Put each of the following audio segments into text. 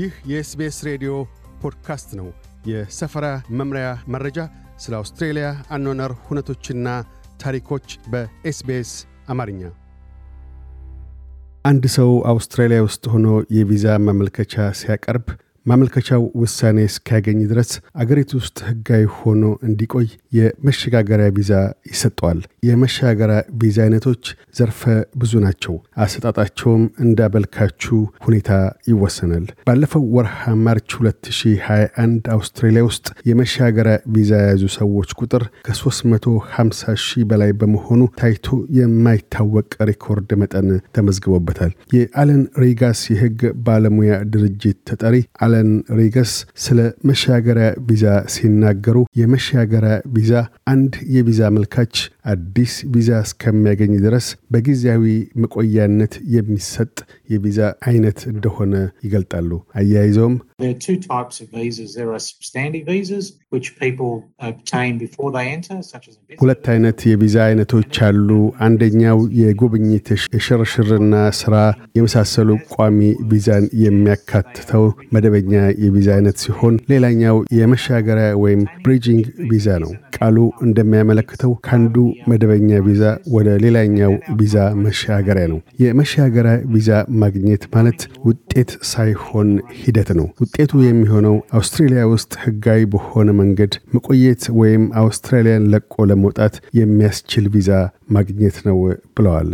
ይህ የ SBS ሬዲዮ ፖድካስት ነው። የሰፈራ መምሪያ መረጃ፣ ስለ አውስትሬልያ አኗኗር ሁነቶችና ታሪኮች በ SBS አማርኛ። አንድ ሰው አውስትራሊያ ውስጥ ሆኖ የቪዛ ማመልከቻ ሲያቀርብ ማመልከቻው ውሳኔ እስኪያገኝ ድረስ አገሪቱ ውስጥ ሕጋዊ ሆኖ እንዲቆይ የመሸጋገሪያ ቪዛ ይሰጠዋል። የመሻገሪያ ቪዛ አይነቶች ዘርፈ ብዙ ናቸው። አሰጣጣቸውም እንደ አመልካቹ ሁኔታ ይወሰናል። ባለፈው ወርሃ March 2021 አውስትራሊያ ውስጥ የመሻገሪያ ቪዛ የያዙ ሰዎች ቁጥር ከ350 ሺህ በላይ በመሆኑ ታይቶ የማይታወቅ record መጠን ተመዝግቦበታል። የአለን ሪጋስ የሕግ ባለሙያ ድርጅት ተጠሪ አለን ሪገስ ስለ መሻገሪያ ቪዛ ሲናገሩ የመሻገሪያ ቪዛ አንድ የቪዛ አመልካች አዲስ ቪዛ እስከሚያገኝ ድረስ በጊዜያዊ መቆያነት የሚሰጥ የቪዛ አይነት እንደሆነ ይገልጣሉ። አያይዘውም ሁለት አይነት የቪዛ አይነቶች አሉ። አንደኛው የጉብኝት የሽርሽርና ስራ የመሳሰሉ ቋሚ ቪዛን የሚያካትተው መደበኛ የቪዛ አይነት ሲሆን ሌላኛው የመሻገሪያ ወይም bridging visa ነው። ቃሉ እንደሚያመለክተው ከአንዱ መደበኛ ቪዛ ወደ ሌላኛው ቪዛ መሻገሪያ ነው። የመሻገሪያ ቪዛ ማግኘት ማለት ውጤት ሳይሆን ሂደት ነው። ውጤቱ የሚሆነው አውስትሬሊያ ውስጥ ህጋዊ በሆነ መንገድ መቆየት ወይም አውስትራሊያን ለቆ ለመውጣት የሚያስችል ቪዛ ማግኘት ነው ብለዋል።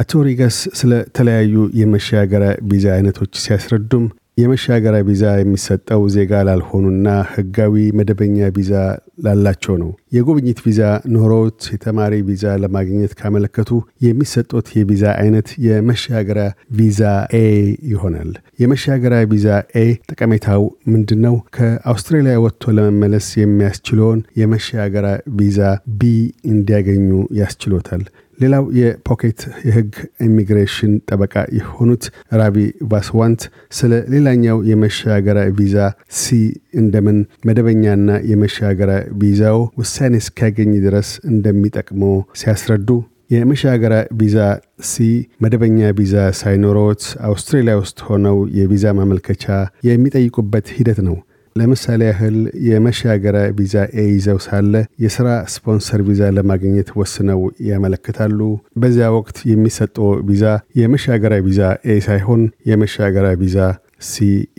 አቶ ሪገስ ስለ ተለያዩ የመሻገሪያ ቪዛ አይነቶች ሲያስረዱም የመሻገሪያ ቪዛ የሚሰጠው ዜጋ ላልሆኑና ህጋዊ መደበኛ ቪዛ ላላቸው ነው። የጉብኝት ቪዛ ኖሮት የተማሪ ቪዛ ለማግኘት ካመለከቱ የሚሰጡት የቪዛ አይነት የመሻገሪያ ቪዛ A ይሆናል። የመሻገሪያ ቪዛ A ጠቀሜታው ምንድን ነው? ከአውስትራሊያ ወጥቶ ለመመለስ የሚያስችለውን የመሻገሪያ ቪዛ B እንዲያገኙ ያስችሎታል። ሌላው የፖኬት የህግ ኢሚግሬሽን ጠበቃ የሆኑት ራቢ ቫስዋኒ ስለ ሌላኛው የመሻገሪያ ቪዛ C እንደምን መደበኛና የመሻገሪያ ቪዛው ውሳኔ እስኪያገኝ ድረስ እንደሚጠቅመው ሲያስረዱ የመሻገሪያ ቪዛ C መደበኛ ቪዛ ሳይኖሮት አውስትሬሊያ ውስጥ ሆነው የቪዛ ማመልከቻ የሚጠይቁበት ሂደት ነው። ለምሳሌ ያህል የመሻገሪያ ቪዛ A ይዘው ሳለ የሥራ ስፖንሰር ቪዛ ለማግኘት ወስነው ያመለክታሉ። በዚያ ወቅት የሚሰጠው ቪዛ የመሻገሪያ ቪዛ A ሳይሆን የመሻገሪያ ቪዛ C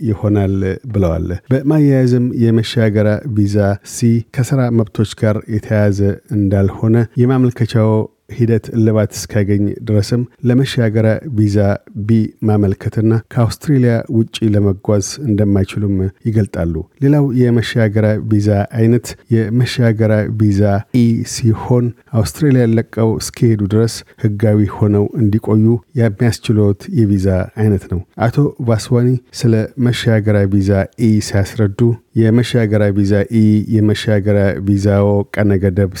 ይሆናል ብለዋል። በማያያዝም የመሻገሪያ ቪዛ C ከሥራ መብቶች ጋር የተያያዘ እንዳልሆነ የማመልከቻው ሂደት እልባት እስካገኝ ድረስም ለመሻገሪያ ቪዛ B ማመልከትና ከአውስትሬሊያ ውጪ ለመጓዝ እንደማይችሉም ይገልጣሉ። ሌላው የመሻገሪያ ቪዛ አይነት የመሻገሪያ ቪዛ E ሲሆን አውስትሬሊያን ለቀው እስኪሄዱ ድረስ ህጋዊ ሆነው እንዲቆዩ የሚያስችሎት የቪዛ አይነት ነው። አቶ ቫስዋኒ ስለ መሻገሪያ ቪዛ E ሲያስረዱ የመሻገሪያ ቪዛ E የመሻገሪያ ቪዛዎ ቀን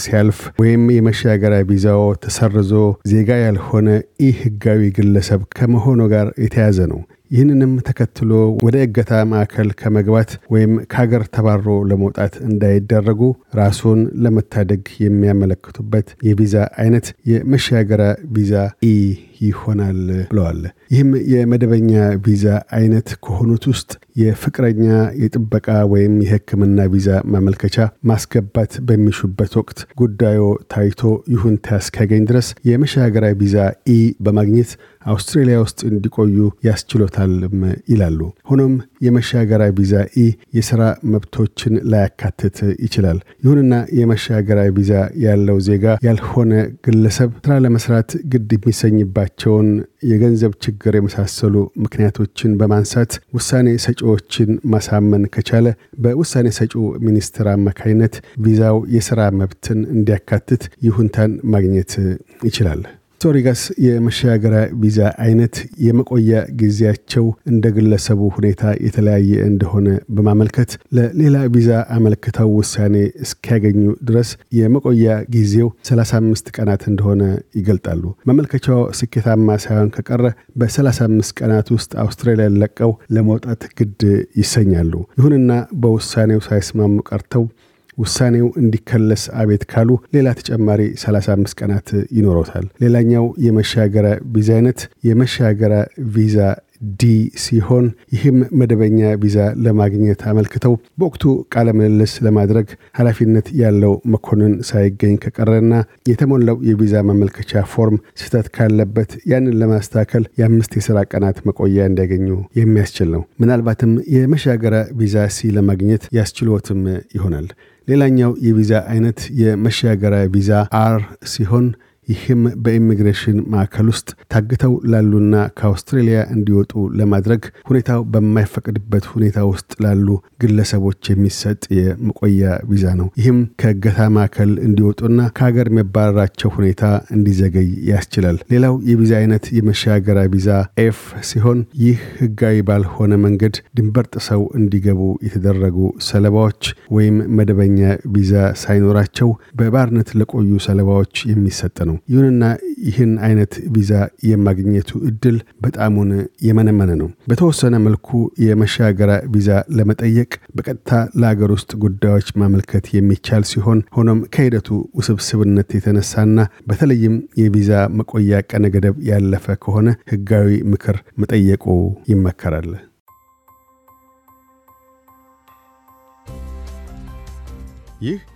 ሲያልፍ ወይም የመሻገሪያ ቪዛዎ ተሰርዞ ዜጋ ያልሆነ ኢህጋዊ ግለሰብ ከመሆኑ ጋር የተያያዘ ነው። ይህንንም ተከትሎ ወደ እገታ ማዕከል ከመግባት ወይም ከሀገር ተባሮ ለመውጣት እንዳይደረጉ ራስዎን ለመታደግ የሚያመለክቱበት የቪዛ አይነት የመሻገሪያ ቪዛ E ይሆናል ብለዋል። ይህም የመደበኛ ቪዛ አይነት ከሆኑት ውስጥ የፍቅረኛ የጥበቃ ወይም የሕክምና ቪዛ ማመልከቻ ማስገባት በሚሹበት ወቅት ጉዳዩ ታይቶ ይሁንታ እስኪያገኝ ድረስ የመሻገሪያ ቪዛ E በማግኘት አውስትሬሊያ ውስጥ እንዲቆዩ ያስችሎታልም ይላሉ። ሆኖም የመሻገሪያ ቪዛ E የሥራ መብቶችን ላያካትት ይችላል። ይሁንና የመሻገሪያ ቪዛ ያለው ዜጋ ያልሆነ ግለሰብ ስራ ለመስራት ግድ የሚሰኝባቸውን የገንዘብ ችግር የመሳሰሉ ምክንያቶችን በማንሳት ውሳኔ ሰጪዎችን ማሳመን ከቻለ በውሳኔ ሰጪው ሚኒስትር አማካኝነት ቪዛው የሥራ መብትን እንዲያካትት ይሁንታን ማግኘት ይችላል። ቶሪጋስ የመሻገሪያ ቪዛ አይነት የመቆያ ጊዜያቸው እንደ ግለሰቡ ሁኔታ የተለያየ እንደሆነ በማመልከት ለሌላ ቪዛ አመልክተው ውሳኔ እስኪያገኙ ድረስ የመቆያ ጊዜው 35 ቀናት እንደሆነ ይገልጣሉ። ማመልከቻው ስኬታማ ሳይሆን ከቀረ በ35 ቀናት ውስጥ አውስትራሊያን ለቀው ለመውጣት ግድ ይሰኛሉ። ይሁንና በውሳኔው ሳይስማሙ ቀርተው ውሳኔው እንዲከለስ አቤት ካሉ ሌላ ተጨማሪ 35 ቀናት ይኖሮታል። ሌላኛው የመሻገሪያ ቪዛ አይነት የመሻገሪያ ቪዛ D ሲሆን ይህም መደበኛ ቪዛ ለማግኘት አመልክተው በወቅቱ ቃለ ምልልስ ለማድረግ ኃላፊነት ያለው መኮንን ሳይገኝ ከቀረና የተሞላው የቪዛ ማመልከቻ ፎርም ስህተት ካለበት ያንን ለማስተካከል የአምስት የሥራ ቀናት መቆያ እንዲያገኙ የሚያስችል ነው። ምናልባትም የመሻገሪያ ቪዛ C ለማግኘት ያስችሎትም ይሆናል። ሌላኛው የቪዛ አይነት የመሻገሪያ ቪዛ R ሲሆን ይህም በኢሚግሬሽን ማዕከል ውስጥ ታግተው ላሉና ከአውስትሬሊያ እንዲወጡ ለማድረግ ሁኔታው በማይፈቅድበት ሁኔታ ውስጥ ላሉ ግለሰቦች የሚሰጥ የመቆያ ቪዛ ነው። ይህም ከእገታ ማዕከል እንዲወጡና ከሀገር መባረራቸው ሁኔታ እንዲዘገይ ያስችላል። ሌላው የቪዛ አይነት የመሻገሪያ ቪዛ F ሲሆን ይህ ህጋዊ ባልሆነ መንገድ ድንበር ጥሰው እንዲገቡ የተደረጉ ሰለባዎች ወይም መደበኛ ቪዛ ሳይኖራቸው በባርነት ለቆዩ ሰለባዎች የሚሰጥ ነው። ይሁንና ይህን አይነት ቪዛ የማግኘቱ እድል በጣሙን የመነመነ ነው። በተወሰነ መልኩ የመሻገሪያ ቪዛ ለመጠየቅ በቀጥታ ለአገር ውስጥ ጉዳዮች ማመልከት የሚቻል ሲሆን ሆኖም ከሂደቱ ውስብስብነት የተነሳና በተለይም የቪዛ መቆያ ቀነ ገደብ ያለፈ ከሆነ ህጋዊ ምክር መጠየቁ ይመከራል። ይህ